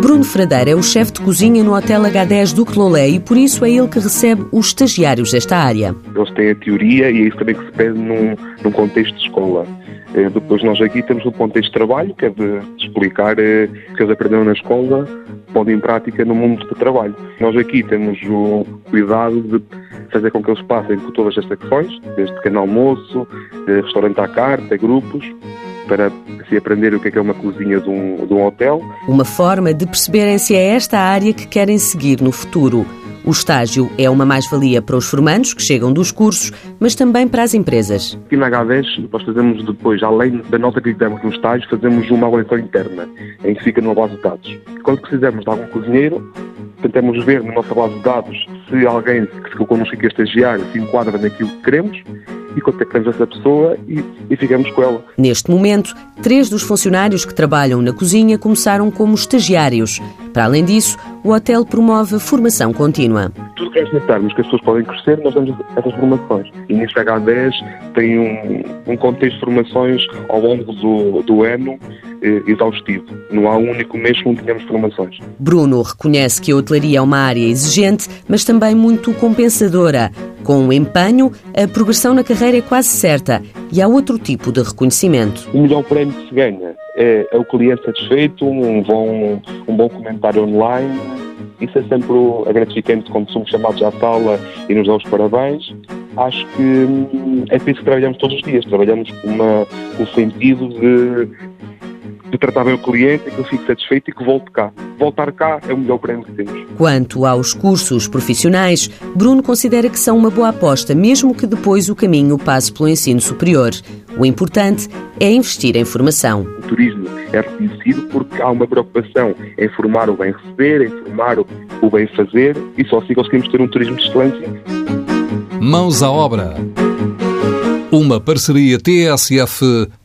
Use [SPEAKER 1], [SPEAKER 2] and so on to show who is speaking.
[SPEAKER 1] Bruno Fradeira é o chefe de cozinha no Hotel H10 do Clolé e por isso é ele que recebe os estagiários desta área.
[SPEAKER 2] Eles têm a teoria e é isso também que se pede num, num contexto de escola. Eh, depois nós aqui temos o contexto de trabalho, que é de explicar eh, o que eles aprenderam na escola, podem em prática no mundo do trabalho. Nós aqui temos o cuidado de fazer com que eles passem por todas as secções, desde pequeno almoço, restaurante à carta, grupos, para se aprender o que é, que é uma cozinha de um, de um hotel.
[SPEAKER 1] Uma forma de perceberem se é esta área que querem seguir no futuro. O estágio é uma mais-valia para os formandos que chegam dos cursos, mas também para as empresas.
[SPEAKER 2] Aqui na H10 nós fazemos depois, além da nota que damos no estágio, fazemos uma avaliação interna, em que fica numa base de dados. Quando precisamos de algum cozinheiro, tentamos ver na nossa base de dados se alguém que ficou connosco aqui a estagiar se enquadra naquilo que queremos e contactamos essa pessoa e, e ficamos com ela.
[SPEAKER 1] Neste momento, três dos funcionários que trabalham na cozinha começaram como estagiários. Para além disso, o hotel promove formação contínua.
[SPEAKER 2] Tudo que aceitarmos que as pessoas podem crescer, nós damos essas formações. E neste H10 tem um, um contexto de formações ao longo do, do ano eh, exaustivo. Não há um único mês que não tenhamos formações.
[SPEAKER 1] Bruno reconhece que a hotelaria é uma área exigente, mas também muito compensadora. Com o empenho, a progressão na carreira é quase certa e há outro tipo de reconhecimento.
[SPEAKER 2] O melhor prémio que se ganha é, é o cliente satisfeito, um bom, um bom comentário online. Isso é sempre gratificante quando somos chamados à sala e nos dão os parabéns acho que hum, é por isso que trabalhamos todos os dias. Trabalhamos com, uma, com o sentido de de tratar bem o cliente, que ele fique satisfeito e que volte cá. Voltar cá é o melhor prémio que temos.
[SPEAKER 1] Quanto aos cursos profissionais, Bruno considera que são uma boa aposta, mesmo que depois o caminho passe pelo ensino superior. O importante é investir em formação.
[SPEAKER 2] O turismo é reconhecido porque há uma preocupação em formar o bem receber, em formar o bem fazer e só assim conseguimos ter um turismo de excelência.
[SPEAKER 3] Mãos à obra. Uma parceria TSF-IEFP.